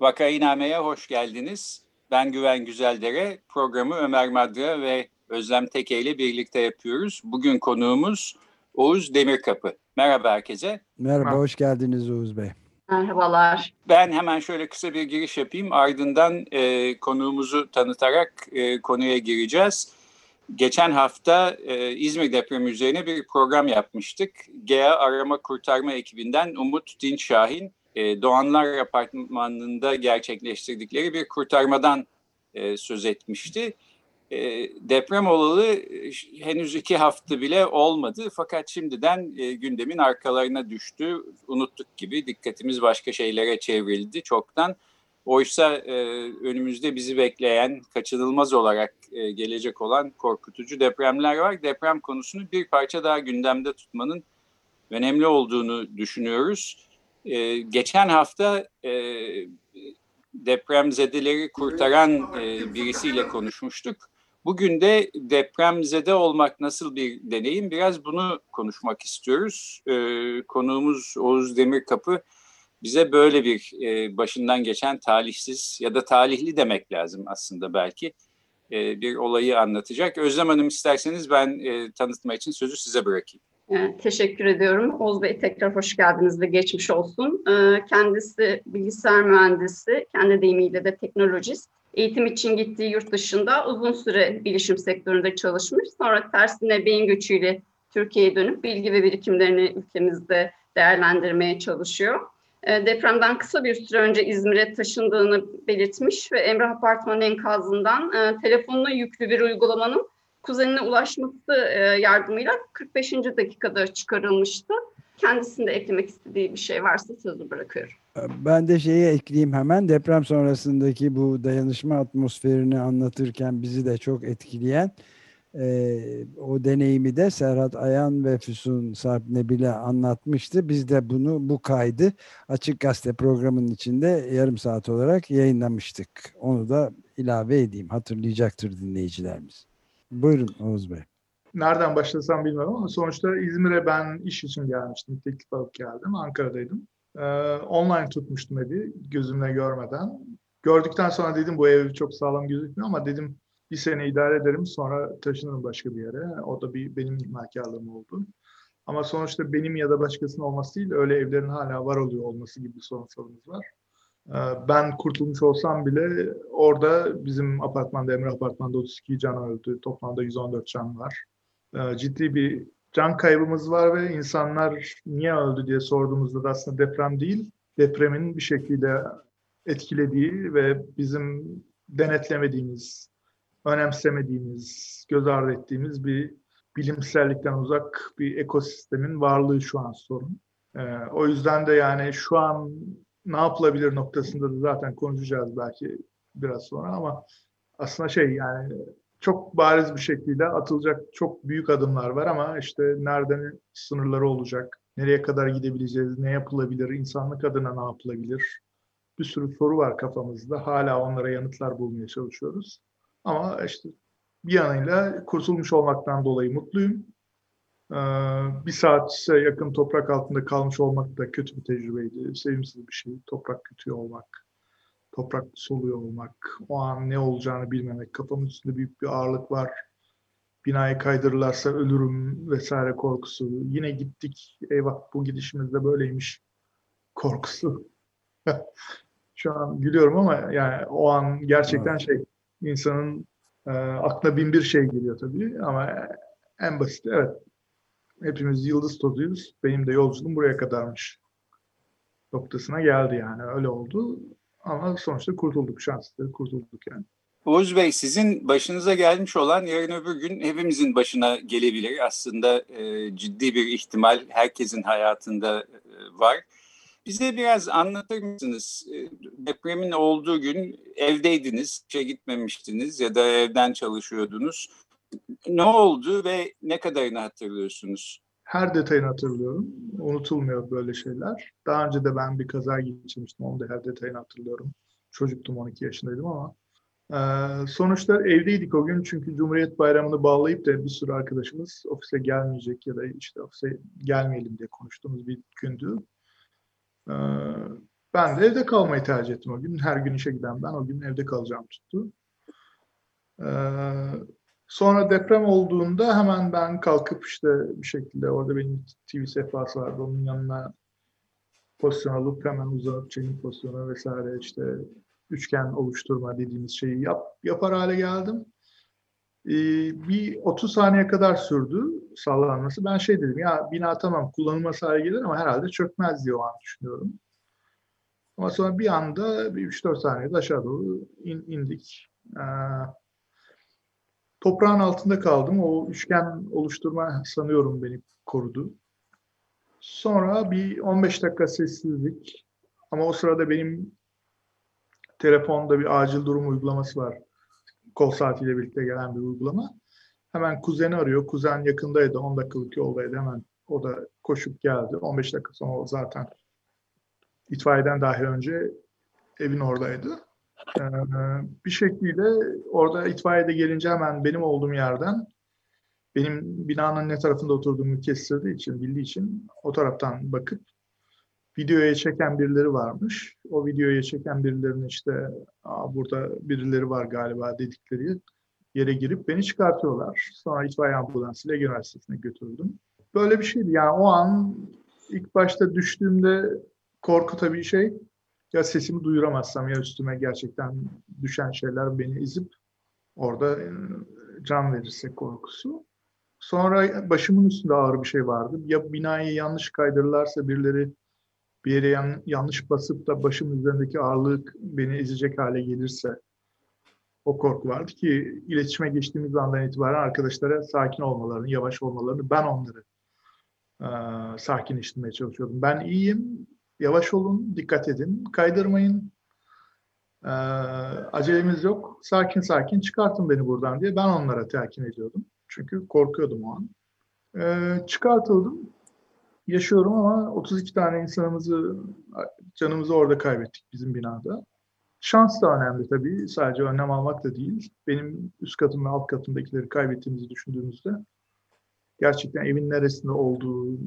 Vakainame'ye hoş geldiniz. Ben Güven Güzeldere. Programı Ömer Madra ve Özlem Teke ile birlikte yapıyoruz. Bugün konuğumuz Oğuz Demirkapı. Merhaba herkese. Merhaba, hoş geldiniz Oğuz Bey. Merhabalar. Ben hemen şöyle kısa bir giriş yapayım. Ardından e, konuğumuzu tanıtarak e, konuya gireceğiz. Geçen hafta e, İzmir depremi üzerine bir program yapmıştık. GEA Arama Kurtarma ekibinden Umut Dinç Şahin e, Doğanlar Apartmanı'nda gerçekleştirdikleri bir kurtarmadan e, söz etmişti. E, deprem olalı e, henüz iki hafta bile olmadı fakat şimdiden e, gündemin arkalarına düştü. Unuttuk gibi dikkatimiz başka şeylere çevrildi çoktan. Oysa e, önümüzde bizi bekleyen, kaçınılmaz olarak e, gelecek olan korkutucu depremler var. Deprem konusunu bir parça daha gündemde tutmanın önemli olduğunu düşünüyoruz. E, geçen hafta e, depremzedeleri kurtaran e, birisiyle konuşmuştuk. Bugün de depremzede olmak nasıl bir deneyim? Biraz bunu konuşmak istiyoruz. E, konuğumuz Oğuz Demirkapı bize böyle bir e, başından geçen talihsiz ya da talihli demek lazım aslında belki e, bir olayı anlatacak. Özlem Hanım isterseniz ben e, tanıtma için sözü size bırakayım. Ee, teşekkür ediyorum. Oğuz Bey tekrar hoş geldiniz ve geçmiş olsun. Ee, kendisi bilgisayar mühendisi, kendi deyimiyle de teknolojist. Eğitim için gittiği yurt dışında uzun süre bilişim sektöründe çalışmış. Sonra tersine beyin göçüyle Türkiye'ye dönüp bilgi ve birikimlerini ülkemizde değerlendirmeye çalışıyor. Ee, depremden kısa bir süre önce İzmir'e taşındığını belirtmiş ve Emrah Apartmanı enkazından e, telefonuna yüklü bir uygulamanın kuzenine ulaşması e, yardımıyla 45. dakikada çıkarılmıştı. Kendisinde eklemek istediği bir şey varsa sözü bırakıyorum. Ben de şeyi ekleyeyim hemen. Deprem sonrasındaki bu dayanışma atmosferini anlatırken bizi de çok etkileyen e, o deneyimi de Serhat Ayan ve Füsun Sarp Nebile anlatmıştı. Biz de bunu bu kaydı Açık Gazete programının içinde yarım saat olarak yayınlamıştık. Onu da ilave edeyim. Hatırlayacaktır dinleyicilerimiz. Buyurun Oğuz Bey. Nereden başlasam bilmiyorum ama sonuçta İzmir'e ben iş için gelmiştim. Teklif alıp geldim. Ankara'daydım. Ee, online tutmuştum evi gözümle görmeden. Gördükten sonra dedim bu ev çok sağlam gözükmüyor ama dedim bir sene idare ederim sonra taşınırım başka bir yere. O da bir benim ihmalkarlığım oldu. Ama sonuçta benim ya da başkasının olması değil öyle evlerin hala var oluyor olması gibi bir sorunsalımız var. Ee, ben kurtulmuş olsam bile orada bizim apartmanda, Emre apartmanda 32 can öldü. Toplamda 114 can var. Ee, ciddi bir can kaybımız var ve insanlar niye öldü diye sorduğumuzda da aslında deprem değil, depremin bir şekilde etkilediği ve bizim denetlemediğimiz, önemsemediğimiz, göz ardı ettiğimiz bir bilimsellikten uzak bir ekosistemin varlığı şu an sorun. Ee, o yüzden de yani şu an ne yapılabilir noktasında da zaten konuşacağız belki biraz sonra ama aslında şey yani çok bariz bir şekilde atılacak çok büyük adımlar var ama işte nereden sınırları olacak, nereye kadar gidebileceğiz, ne yapılabilir, insanlık adına ne yapılabilir? Bir sürü soru var kafamızda. Hala onlara yanıtlar bulmaya çalışıyoruz. Ama işte bir yanıyla kurtulmuş olmaktan dolayı mutluyum. Ee, bir saat yakın toprak altında kalmış olmak da kötü bir tecrübeydi. Sevimsiz bir şey. Toprak kötü olmak, toprak soluyor olmak, o an ne olacağını bilmemek, kafamın üstünde büyük bir ağırlık var. Binayı kaydırırlarsa ölürüm vesaire korkusu. Yine gittik, eyvah bu gidişimiz de böyleymiş korkusu. Şu an gülüyorum ama yani o an gerçekten evet. şey insanın e, aklına bin bir şey geliyor tabii ama en basit evet hepimiz yıldız tozuyuz. Benim de yolculuğum buraya kadarmış noktasına geldi yani. Öyle oldu. Ama sonuçta kurtulduk. Şanslı kurtulduk yani. Oğuz Bey sizin başınıza gelmiş olan yarın öbür gün hepimizin başına gelebilir. Aslında e, ciddi bir ihtimal herkesin hayatında e, var. Bize biraz anlatır mısınız? E, depremin olduğu gün evdeydiniz, işe gitmemiştiniz ya da evden çalışıyordunuz. Ne oldu ve ne kadarını hatırlıyorsunuz? Her detayını hatırlıyorum. Unutulmuyor böyle şeyler. Daha önce de ben bir kaza geçirmiştim. Onu da her detayını hatırlıyorum. Çocuktum 12 yaşındaydım ama. Ee, sonuçta evdeydik o gün çünkü Cumhuriyet Bayramı'nı bağlayıp da bir sürü arkadaşımız ofise gelmeyecek ya da işte ofise gelmeyelim diye konuştuğumuz bir gündü. Ee, ben de evde kalmayı tercih ettim o gün. Her gün işe giden ben o gün evde kalacağım tuttu. Ee, sonra deprem olduğunda hemen ben kalkıp işte bir şekilde orada benim TV sehpası vardı. Onun yanına pozisyon alıp hemen uzanıp çekim pozisyonu vesaire işte üçgen oluşturma dediğimiz şeyi yap, yapar hale geldim. Ee, bir 30 saniye kadar sürdü sallanması. Ben şey dedim ya bina tamam kullanılması hale gelir ama herhalde çökmez diye o an düşünüyorum. Ama sonra bir anda bir 3-4 saniyede aşağı doğru in, indik. Ee, toprağın altında kaldım. O üçgen oluşturma sanıyorum beni korudu. Sonra bir 15 dakika sessizlik. Ama o sırada benim telefonda bir acil durum uygulaması var. Kol saatiyle birlikte gelen bir uygulama. Hemen kuzeni arıyor. Kuzen yakındaydı. 10 dakikalık yoldaydı. Hemen o da koşup geldi. 15 dakika sonra o zaten itfaiyeden dahi önce evin oradaydı. Ee, bir şekilde orada itfaiyede gelince hemen benim olduğum yerden benim binanın ne tarafında oturduğumu kestirdiği için, bildiği için o taraftan bakıp videoya çeken birileri varmış. O videoya çeken birilerinin işte Aa, burada birileri var galiba dedikleri yere girip beni çıkartıyorlar. Sonra itfaiye ambulansıyla Üniversitesi'ne götürdüm. Böyle bir şeydi. Yani o an ilk başta düştüğümde korku tabii şey ya sesimi duyuramazsam ya üstüme gerçekten düşen şeyler beni izip orada e, can verirse korkusu. Sonra başımın üstünde ağır bir şey vardı. Ya binayı yanlış kaydırırlarsa birileri bir yere yan, yanlış basıp da başım üzerindeki ağırlık beni ezecek hale gelirse o korku vardı ki iletişime geçtiğimiz andan itibaren arkadaşlara sakin olmalarını, yavaş olmalarını ben onları e, sakinleştirmeye çalışıyordum. Ben iyiyim, yavaş olun, dikkat edin, kaydırmayın, e, acelemiz yok, sakin sakin çıkartın beni buradan diye ben onlara telkin ediyordum. Çünkü korkuyordum o an. E, çıkartıldım yaşıyorum ama 32 tane insanımızı, canımızı orada kaybettik bizim binada. Şans da önemli tabii. Sadece önlem almak da değil. Benim üst katım ve alt katımdakileri kaybettiğimizi düşündüğümüzde gerçekten evin neresinde olduğu,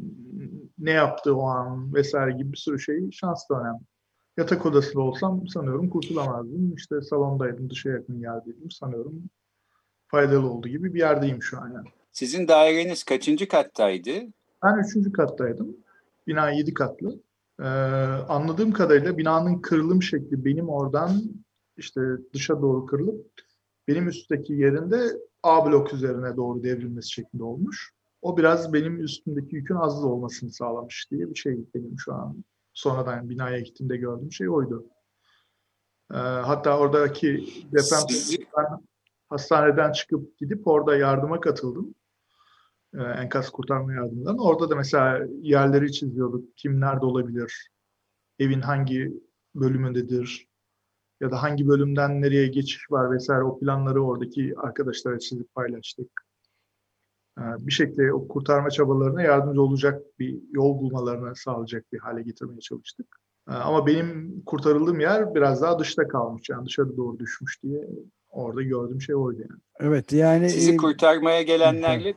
ne yaptığı o an vesaire gibi bir sürü şey şans da önemli. Yatak odasında olsam sanıyorum kurtulamazdım. İşte salondaydım, dışa yakın yerdeydim. Sanıyorum faydalı olduğu gibi bir yerdeyim şu an yani. Sizin daireniz kaçıncı kattaydı? Ben üçüncü kattaydım. Bina yedi katlı. Ee, anladığım kadarıyla binanın kırılım şekli benim oradan işte dışa doğru kırılıp benim üstteki yerinde A blok üzerine doğru devrilmesi şeklinde olmuş. O biraz benim üstümdeki yükün az olmasını sağlamış diye bir şey benim şu an sonradan binaya gittiğimde gördüğüm şey oydu. Ee, hatta oradaki deprem hastaneden çıkıp gidip orada yardıma katıldım e, enkaz kurtarma yardımından. Orada da mesela yerleri çiziyorduk. Kim nerede olabilir? Evin hangi bölümündedir? Ya da hangi bölümden nereye geçiş var vesaire o planları oradaki arkadaşlara çizip paylaştık. E, bir şekilde o kurtarma çabalarına yardımcı olacak bir yol bulmalarını sağlayacak bir hale getirmeye çalıştık. E, ama benim kurtarıldığım yer biraz daha dışta kalmış. Yani dışarı doğru düşmüş diye orada gördüğüm şey oydu yani. Evet yani sizi kurtarmaya gelenlerle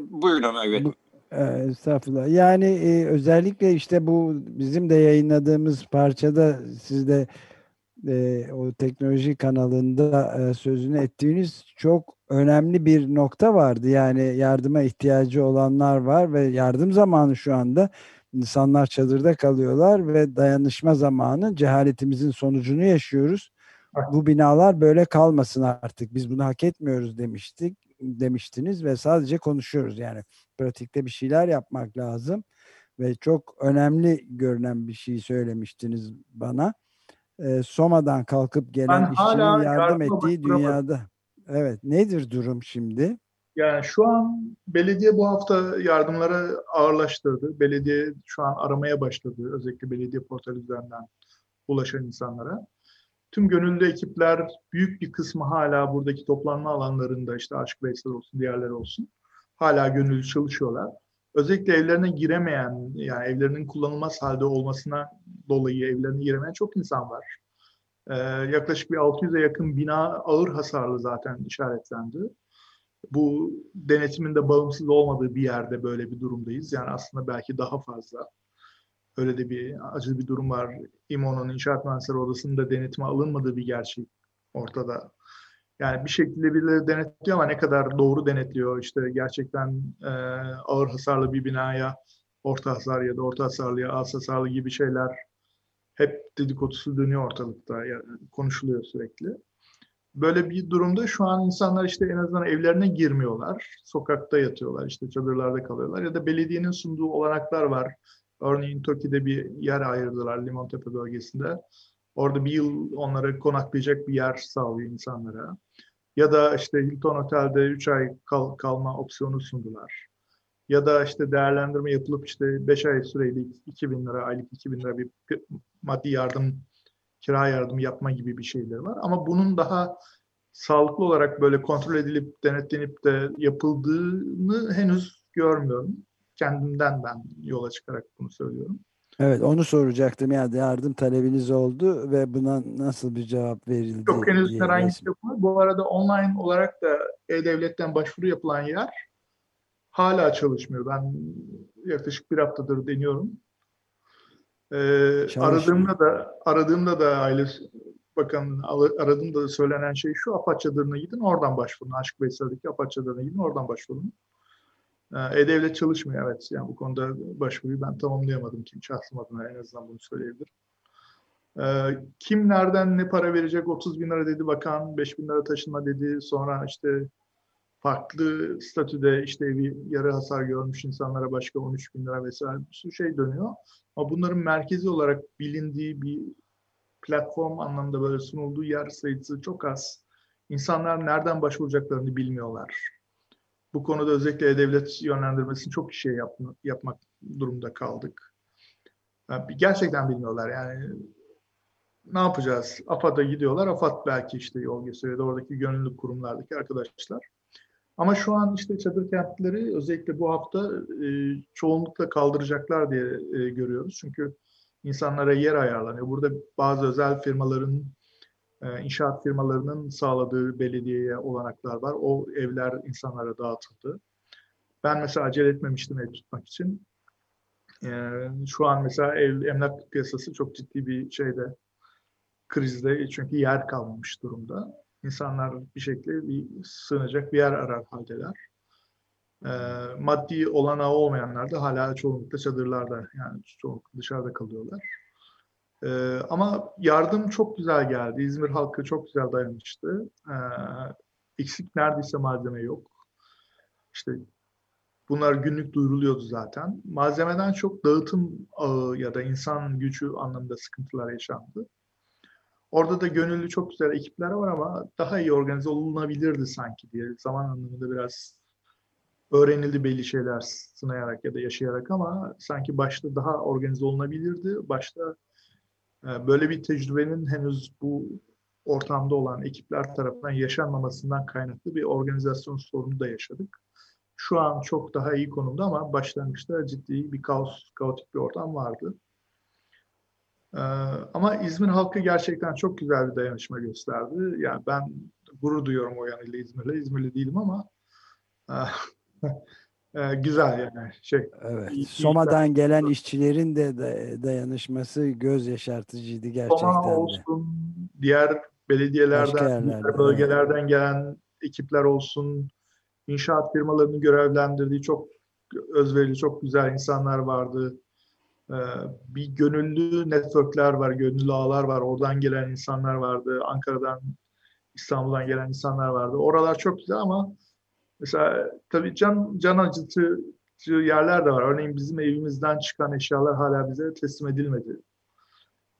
Buyurun Ömer Bey. E, estağfurullah. Yani e, özellikle işte bu bizim de yayınladığımız parçada siz de e, o teknoloji kanalında e, sözünü ettiğiniz çok önemli bir nokta vardı. Yani yardıma ihtiyacı olanlar var ve yardım zamanı şu anda insanlar çadırda kalıyorlar ve dayanışma zamanı cehaletimizin sonucunu yaşıyoruz. Bu binalar böyle kalmasın artık. Biz bunu hak etmiyoruz demiştik demiştiniz ve sadece konuşuyoruz yani pratikte bir şeyler yapmak lazım ve çok önemli görünen bir şey söylemiştiniz bana. E, Soma'dan kalkıp gelen Ben işçinin yardım ettiği dünyada. Evet, nedir durum şimdi? Yani şu an belediye bu hafta yardımları ağırlaştırdı. Belediye şu an aramaya başladı. Özellikle belediye portal üzerinden ulaşan insanlara. Tüm gönüllü ekipler büyük bir kısmı hala buradaki toplanma alanlarında işte Aşk Veysel olsun, diğerleri olsun. Hala gönüllü çalışıyorlar. Özellikle evlerine giremeyen, yani evlerinin kullanılmaz halde olmasına dolayı evlerine giremeyen çok insan var. Ee, yaklaşık bir 600'e yakın bina ağır hasarlı zaten işaretlendi bu denetimin de bağımsız olmadığı bir yerde böyle bir durumdayız. Yani aslında belki daha fazla. Öyle de bir acı bir durum var. İMO'nun İnşaat Mühendisleri Odası'nın da denetime alınmadığı bir gerçek ortada. Yani bir şekilde birileri denetliyor ama ne kadar doğru denetliyor? İşte gerçekten e, ağır hasarlı bir binaya orta hasar ya da orta hasarlıya az hasarlı gibi şeyler hep dedikodusu dönüyor ortalıkta. Yani konuşuluyor sürekli. Böyle bir durumda şu an insanlar işte en azından evlerine girmiyorlar. Sokakta yatıyorlar, işte çadırlarda kalıyorlar ya da belediyenin sunduğu olanaklar var. Örneğin Toki'de bir yer ayırdılar Limontepe bölgesinde. Orada bir yıl onlara konaklayacak bir yer sağlıyor insanlara. Ya da işte Hilton Otel'de 3 ay kal- kalma opsiyonu sundular. Ya da işte değerlendirme yapılıp işte 5 ay süreyle 2000 lira, aylık 2000 lira bir maddi yardım kira yardımı yapma gibi bir şeyler var. Ama bunun daha sağlıklı olarak böyle kontrol edilip denetlenip de yapıldığını henüz görmüyorum. Kendimden ben yola çıkarak bunu söylüyorum. Evet, onu soracaktım. Yani yardım talebiniz oldu ve buna nasıl bir cevap verildi? Yok henüz herhangi bir şey yok. Bu arada online olarak da E-Devlet'ten başvuru yapılan yer hala çalışmıyor. Ben yaklaşık bir haftadır deniyorum. Ee, aradığımda da aradığımda da aile bakan aradığımda da söylenen şey şu AFAD çadırına gidin oradan başvurun. Aşk Veysel'deki AFAD çadırına gidin oradan başvurun. E-Devlet çalışmıyor evet. Yani bu konuda başvuruyu ben tamamlayamadım kim şahsım adına en azından bunu söyleyebilirim. Ee, kim nereden ne para verecek 30 bin lira dedi bakan 5 bin lira taşınma dedi sonra işte farklı statüde işte evi yarı hasar görmüş insanlara başka 13 bin lira vesaire bir sürü şey dönüyor. Ama bunların merkezi olarak bilindiği bir platform anlamda böyle sunulduğu yer sayısı çok az. İnsanlar nereden başvuracaklarını bilmiyorlar. Bu konuda özellikle E-Devlet yönlendirmesini çok kişiye yapma, yapmak durumda kaldık. Yani gerçekten bilmiyorlar yani ne yapacağız? AFAD'a gidiyorlar. AFAD belki işte yol gösteriyor. da Oradaki gönüllü kurumlardaki arkadaşlar. Ama şu an işte çadır kentleri özellikle bu hafta e, çoğunlukla kaldıracaklar diye e, görüyoruz. Çünkü insanlara yer ayarlanıyor. Burada bazı özel firmaların, inşaat firmalarının sağladığı belediyeye olanaklar var. O evler insanlara dağıtıldı. Ben mesela acele etmemiştim ev tutmak için. E, şu an mesela ev, emlak piyasası çok ciddi bir şeyde krizde çünkü yer kalmamış durumda. İnsanlar bir şekilde bir sığınacak bir yer arar haldeler. Ee, maddi olanağı olmayanlar da hala çoğunlukla çadırlarda yani çoğunlukla dışarıda kalıyorlar. Ee, ama yardım çok güzel geldi. İzmir halkı çok güzel dayanıştı. Ee, eksik neredeyse malzeme yok. İşte bunlar günlük duyuruluyordu zaten. Malzemeden çok dağıtım ağı ya da insan gücü anlamında sıkıntılar yaşandı. Orada da gönüllü çok güzel ekipler var ama daha iyi organize olunabilirdi sanki diye. Zaman anlamında biraz öğrenildi belli şeyler sınayarak ya da yaşayarak ama sanki başta daha organize olunabilirdi. Başta böyle bir tecrübenin henüz bu ortamda olan ekipler tarafından yaşanmamasından kaynaklı bir organizasyon sorunu da yaşadık. Şu an çok daha iyi konumda ama başlangıçta ciddi bir kaos, kaotik bir ortam vardı. Ee, ama İzmir halkı gerçekten çok güzel bir dayanışma gösterdi. Yani ben gurur duyuyorum o yanıyla İzmir'le. İzmirli değilim ama e, güzel yani şey. Evet. İyi- iyi- Soma'dan gelen işçilerin de da- dayanışması göz yaşartıcıydı gerçekten Soma de. olsun, diğer belediyelerden, diğer bölgelerden gelen ekipler olsun, inşaat firmalarının görevlendirdiği çok özverili, çok güzel insanlar vardı. Ee, bir gönüllü networkler var, gönüllü ağlar var. Oradan gelen insanlar vardı. Ankara'dan, İstanbul'dan gelen insanlar vardı. Oralar çok güzel ama mesela tabii can, can acıtıcı yerler de var. Örneğin bizim evimizden çıkan eşyalar hala bize teslim edilmedi.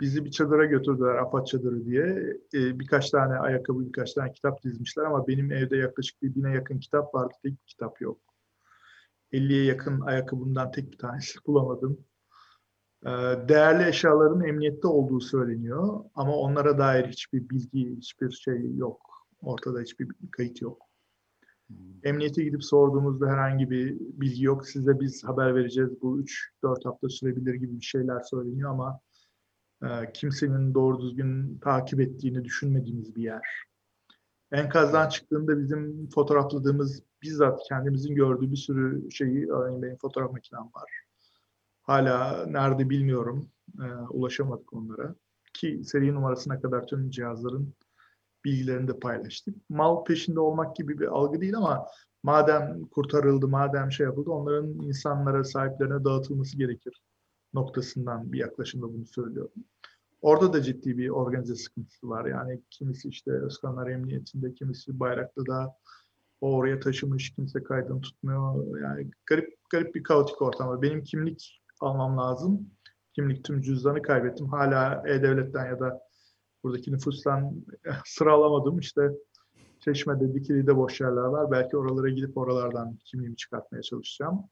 Bizi bir çadıra götürdüler, AFAD çadırı diye. E, birkaç tane ayakkabı, birkaç tane kitap dizmişler ama benim evde yaklaşık bir bine yakın kitap vardı. Tek bir kitap yok. 50'ye yakın ayakkabımdan tek bir tanesi bulamadım. E, değerli eşyaların emniyette olduğu söyleniyor ama onlara dair hiçbir bilgi, hiçbir şey yok. Ortada hiçbir kayıt yok. Emniyete gidip sorduğumuzda herhangi bir bilgi yok. Size biz haber vereceğiz. Bu 3-4 hafta sürebilir gibi bir şeyler söyleniyor ama e, kimsenin doğru düzgün takip ettiğini düşünmediğimiz bir yer. Enkazdan çıktığında bizim fotoğrafladığımız bizzat kendimizin gördüğü bir sürü şeyi, örneğin benim fotoğraf makinem var. Hala nerede bilmiyorum. E, ulaşamadık onlara. Ki seri numarasına kadar tüm cihazların bilgilerini de paylaştık. Mal peşinde olmak gibi bir algı değil ama madem kurtarıldı, madem şey yapıldı onların insanlara, sahiplerine dağıtılması gerekir noktasından bir yaklaşımda bunu söylüyorum. Orada da ciddi bir organize sıkıntısı var. Yani kimisi işte Özkanlar Emniyetinde, kimisi Bayraklı'da o oraya taşımış, kimse kaydını tutmuyor. Yani garip garip bir kaotik ortam var. Benim kimlik almam lazım. Kimlik tüm cüzdanı kaybettim. Hala E-Devlet'ten ya da buradaki nüfustan sıra alamadım. İşte Çeşme'de, Dikili'de boş yerler var. Belki oralara gidip oralardan kimliğimi çıkartmaya çalışacağım.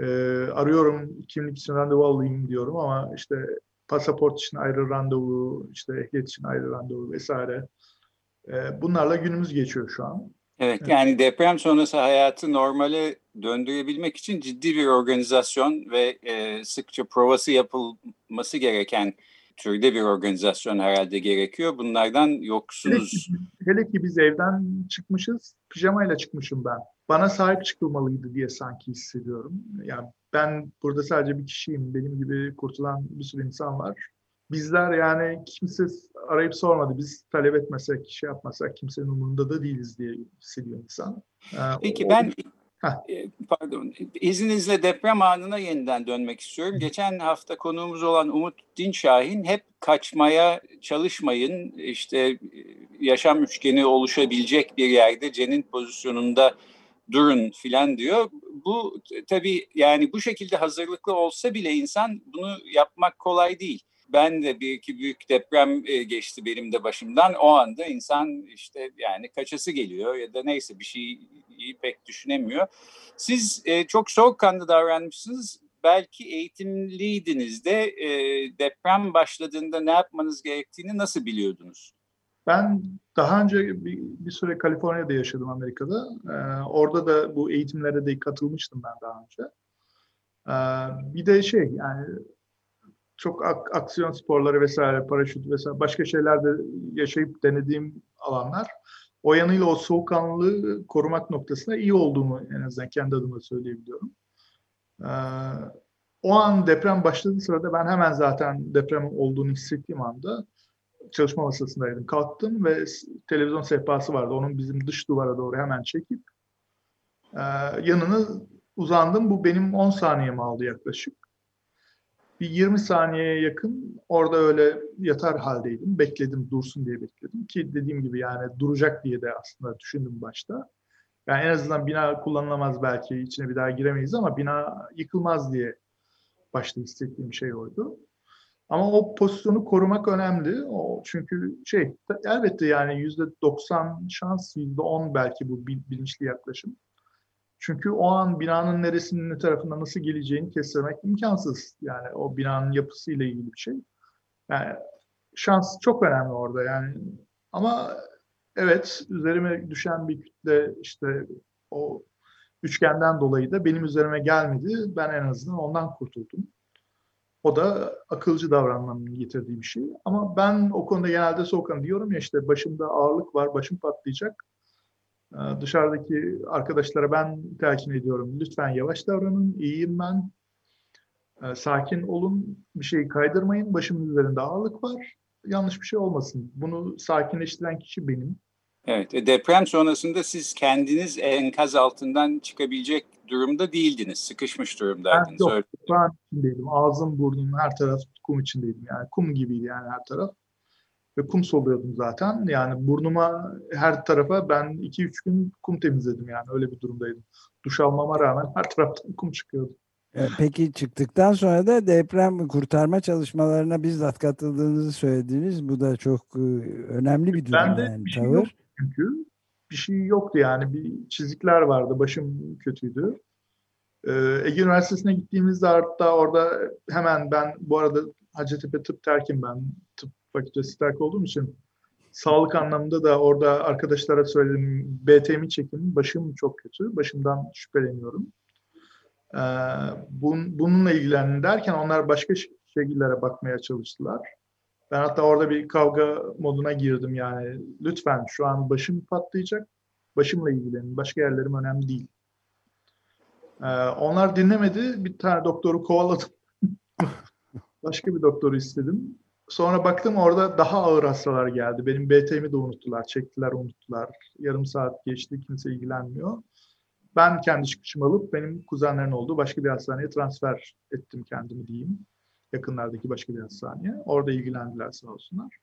Ee, arıyorum kimlik için randevu alayım diyorum ama işte pasaport için ayrı randevu, işte ehliyet için ayrı randevu vesaire. Ee, bunlarla günümüz geçiyor şu an. Evet, evet yani deprem sonrası hayatı normale döndürebilmek için ciddi bir organizasyon ve e, sıkça provası yapılması gereken türde bir organizasyon herhalde gerekiyor. Bunlardan yoksunuz. Hele ki, hele ki biz evden çıkmışız, pijamayla çıkmışım ben. Bana sahip çıkılmalıydı diye sanki hissediyorum. Yani ben burada sadece bir kişiyim. Benim gibi kurtulan bir sürü insan var. Bizler yani kimse arayıp sormadı. Biz talep etmesek, şey yapmasak kimsenin umurunda da değiliz diye hissediyor insan. Ee, Peki o, ben pardon, izninizle deprem anına yeniden dönmek istiyorum. Geçen hafta konuğumuz olan Umut Dinşahin hep kaçmaya çalışmayın, işte yaşam üçgeni oluşabilecek bir yerde cenin pozisyonunda durun filan diyor. Bu tabii yani bu şekilde hazırlıklı olsa bile insan bunu yapmak kolay değil ben de bir iki büyük deprem geçti benim de başımdan. O anda insan işte yani kaçası geliyor ya da neyse bir şeyi pek düşünemiyor. Siz e, çok soğukkanlı davranmışsınız. Belki eğitimliydiniz de e, deprem başladığında ne yapmanız gerektiğini nasıl biliyordunuz? Ben daha önce bir, bir süre Kaliforniya'da yaşadım Amerika'da. Ee, orada da bu eğitimlere de katılmıştım ben daha önce. Ee, bir de şey yani çok ak- aksiyon sporları vesaire, paraşüt vesaire başka şeyler de yaşayıp denediğim alanlar. O yanıyla o soğukkanlılığı korumak noktasında iyi olduğumu en azından kendi adıma söyleyebiliyorum. Ee, o an deprem başladığı sırada ben hemen zaten deprem olduğunu hissettiğim anda çalışma masasındaydım. Kalktım ve televizyon sehpası vardı. Onun bizim dış duvara doğru hemen çekip e, yanına uzandım. Bu benim 10 saniyemi aldı yaklaşık bir 20 saniyeye yakın orada öyle yatar haldeydim. Bekledim dursun diye bekledim ki dediğim gibi yani duracak diye de aslında düşündüm başta. Yani en azından bina kullanılamaz belki içine bir daha giremeyiz ama bina yıkılmaz diye başta hissettiğim şey oydu. Ama o pozisyonu korumak önemli. O çünkü şey elbette yani yüzde 90 şans, yüzde 10 belki bu bilinçli yaklaşım. Çünkü o an binanın neresinin ne tarafından nasıl geleceğini kestirmek imkansız. Yani o binanın yapısıyla ilgili bir şey. Yani şans çok önemli orada yani. Ama evet üzerime düşen bir kütle işte o üçgenden dolayı da benim üzerime gelmedi. Ben en azından ondan kurtuldum. O da akılcı davranmanın getirdiği bir şey. Ama ben o konuda genelde soğukkanlı diyorum ya işte başımda ağırlık var, başım patlayacak. Ee, dışarıdaki arkadaşlara ben telkin ediyorum. Lütfen yavaş davranın, iyiyim ben. Ee, sakin olun, bir şeyi kaydırmayın. Başımın üzerinde ağırlık var. Yanlış bir şey olmasın. Bunu sakinleştiren kişi benim. Evet, e, deprem sonrasında siz kendiniz enkaz altından çıkabilecek durumda değildiniz. Sıkışmış durumdaydınız. Ben yok, toprağın içindeydim. Ağzım, burnum, her taraf kum içindeydim. Yani kum gibiydi yani her taraf ve kum soluyordum zaten. Yani burnuma her tarafa ben 2-3 gün kum temizledim yani öyle bir durumdaydım. Duş almama rağmen her taraftan kum çıkıyordu. E, peki çıktıktan sonra da deprem kurtarma çalışmalarına bizzat katıldığınızı söylediniz. Bu da çok e, önemli bir durum Bende yani bir şey tavır. yok çünkü bir şey yoktu yani bir çizikler vardı başım kötüydü. Ee, Ege Üniversitesi'ne gittiğimizde hatta orada hemen ben bu arada Hacettepe Tıp Terkim ben tıp fakültesi terk olduğum için sağlık anlamında da orada arkadaşlara söyledim BTM'i çekin başım çok kötü başımdan şüpheleniyorum. Ee, bun, bununla ilgilenin derken onlar başka şekillere bakmaya çalıştılar. Ben hatta orada bir kavga moduna girdim yani. Lütfen şu an başım patlayacak. Başımla ilgilenin. Başka yerlerim önemli değil. Ee, onlar dinlemedi. Bir tane doktoru kovaladım. Başka bir doktoru istedim. Sonra baktım orada daha ağır hastalar geldi. Benim BT'mi de unuttular. Çektiler, unuttular. Yarım saat geçti. Kimse ilgilenmiyor. Ben kendi çıkışımı alıp benim kuzenlerin olduğu başka bir hastaneye transfer ettim kendimi diyeyim yakınlardaki başka bir hastaneye. Orada ilgilendiler sağ olsunlar.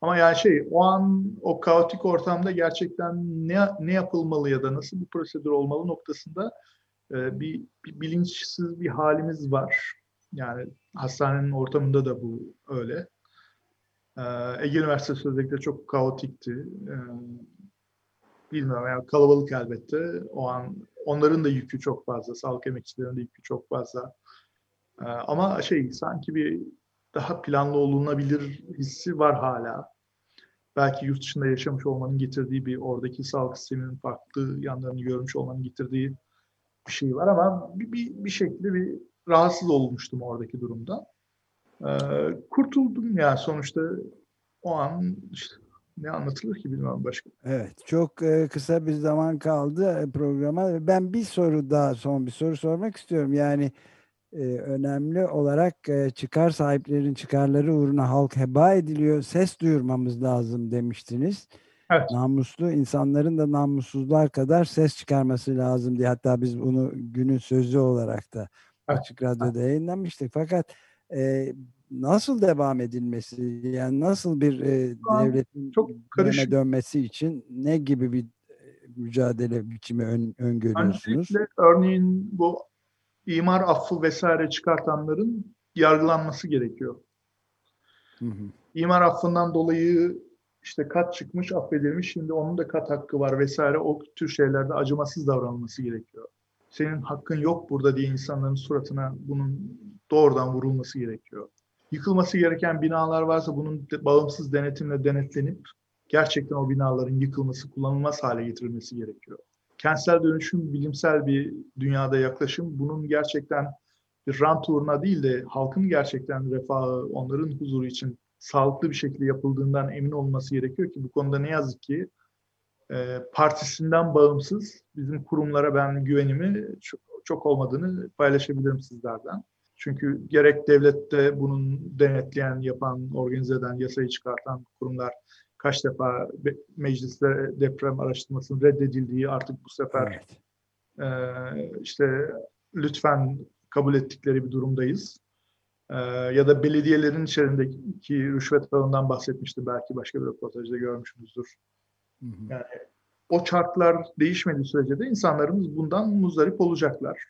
Ama yani şey o an o kaotik ortamda gerçekten ne ne yapılmalı ya da nasıl bir prosedür olmalı noktasında e, bir, bir bilinçsiz bir halimiz var. Yani hastanenin ortamında da bu öyle. E, Ege Üniversitesi özellikle çok kaotikti. E, bilmiyorum yani kalabalık elbette. O an onların da yükü çok fazla, sağlık emekçilerinin de yükü çok fazla. Ee, ama şey sanki bir daha planlı olunabilir hissi var hala. Belki yurt dışında yaşamış olmanın getirdiği bir oradaki sağlık sisteminin farklı yanlarını görmüş olmanın getirdiği bir şey var ama bir, bir, bir şekilde bir rahatsız olmuştum oradaki durumda. Ee, kurtuldum ya sonuçta o an işte ne anlatılır ki bilmem başka. Evet çok e, kısa bir zaman kaldı programa. Ben bir soru daha son bir soru sormak istiyorum. Yani e, önemli olarak e, çıkar sahiplerin çıkarları uğruna halk heba ediliyor. Ses duyurmamız lazım demiştiniz. Evet. Namuslu insanların da namussuzlar kadar ses çıkarması lazım diye. Hatta biz bunu günün sözü olarak da evet. Açık Radyo'da yayınlamıştık. Fakat e, nasıl devam edilmesi, yani nasıl bir e, devletin çok karışık. dönmesi için ne gibi bir mücadele biçimi ön, öngörüyorsunuz? Öncelikle örneğin bu imar affı vesaire çıkartanların yargılanması gerekiyor. Hı hı. İmar affından dolayı işte kat çıkmış, affedilmiş, şimdi onun da kat hakkı var vesaire o tür şeylerde acımasız davranılması gerekiyor. Senin hakkın yok burada diye insanların suratına bunun doğrudan vurulması gerekiyor. Yıkılması gereken binalar varsa bunun bağımsız denetimle denetlenip gerçekten o binaların yıkılması, kullanılmaz hale getirilmesi gerekiyor kentsel dönüşüm bilimsel bir dünyada yaklaşım. Bunun gerçekten bir rant uğruna değil de halkın gerçekten refahı, onların huzuru için sağlıklı bir şekilde yapıldığından emin olması gerekiyor ki bu konuda ne yazık ki e, partisinden bağımsız bizim kurumlara ben güvenimi çok, çok olmadığını paylaşabilirim sizlerden. Çünkü gerek devlette bunun denetleyen, yapan, organize eden, yasayı çıkartan kurumlar kaç defa mecliste deprem araştırmasının reddedildiği artık bu sefer evet. e, işte lütfen kabul ettikleri bir durumdayız. E, ya da belediyelerin içerisindeki rüşvet ağından bahsetmişti belki başka bir röportajda görmüşsünüzdür. Hı hı. Yani o çarklar değişmediği sürece de insanlarımız bundan muzdarip olacaklar.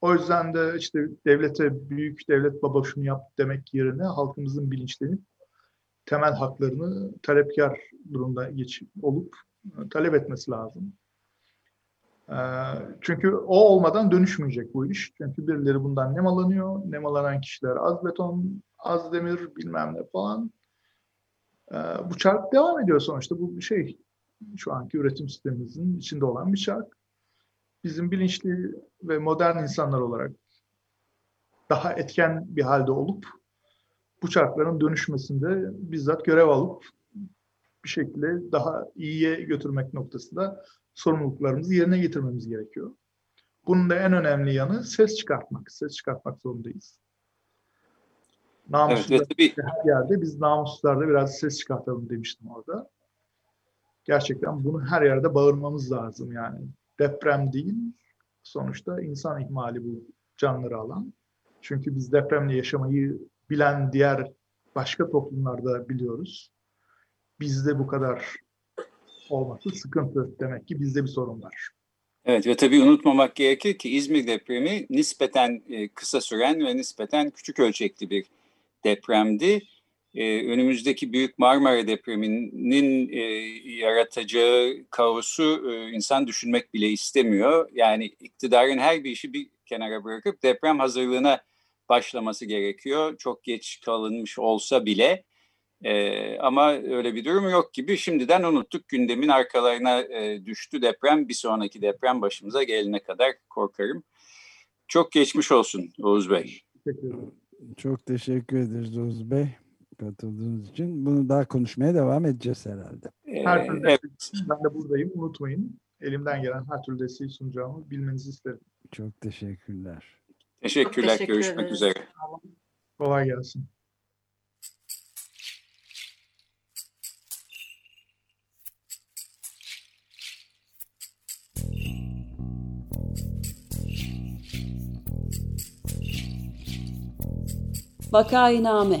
O yüzden de işte devlete büyük devlet baba şunu yap demek yerine halkımızın bilinçlenip temel haklarını talepkar durumda geç, olup e, talep etmesi lazım. E, çünkü o olmadan dönüşmeyecek bu iş. Çünkü birileri bundan nemalanıyor. Nemalanan kişiler az beton, az demir bilmem ne falan. E, bu çark devam ediyor sonuçta. Bu şey şu anki üretim sistemimizin içinde olan bir çark. Bizim bilinçli ve modern insanlar olarak daha etken bir halde olup bu çarkların dönüşmesinde bizzat görev alıp bir şekilde daha iyiye götürmek noktasında sorumluluklarımızı yerine getirmemiz gerekiyor. Bunun da en önemli yanı ses çıkartmak. Ses çıkartmak zorundayız. Namussuzlar evet, tabii. her yerde biz namussuzlarda biraz ses çıkartalım demiştim orada. Gerçekten bunu her yerde bağırmamız lazım yani. Deprem değil, sonuçta insan ihmali bu canları alan. Çünkü biz depremle yaşamayı bilen diğer başka toplumlarda biliyoruz. Bizde bu kadar olması sıkıntı. Demek ki bizde bir sorun var. Evet ve tabii unutmamak gerekir ki İzmir depremi nispeten e, kısa süren ve nispeten küçük ölçekli bir depremdi. E, önümüzdeki Büyük Marmara depreminin e, yaratacağı kaosu e, insan düşünmek bile istemiyor. Yani iktidarın her bir işi bir kenara bırakıp deprem hazırlığına başlaması gerekiyor. Çok geç kalınmış olsa bile. E, ama öyle bir durum yok gibi. Şimdiden unuttuk. Gündemin arkalarına e, düştü deprem. Bir sonraki deprem başımıza gelene kadar korkarım. Çok geçmiş olsun Oğuz Bey. Çok teşekkür ederiz Oğuz Bey katıldığınız için. Bunu daha konuşmaya devam edeceğiz herhalde. E, Her türlü evet, Ben de buradayım. Unutmayın. Elimden gelen her türlü desteği sunacağımı bilmenizi isterim. Çok teşekkürler. teşekkürler. Çok teşekkür Görüşmek ederiz. üzere. Kolay gelsin. Vakainame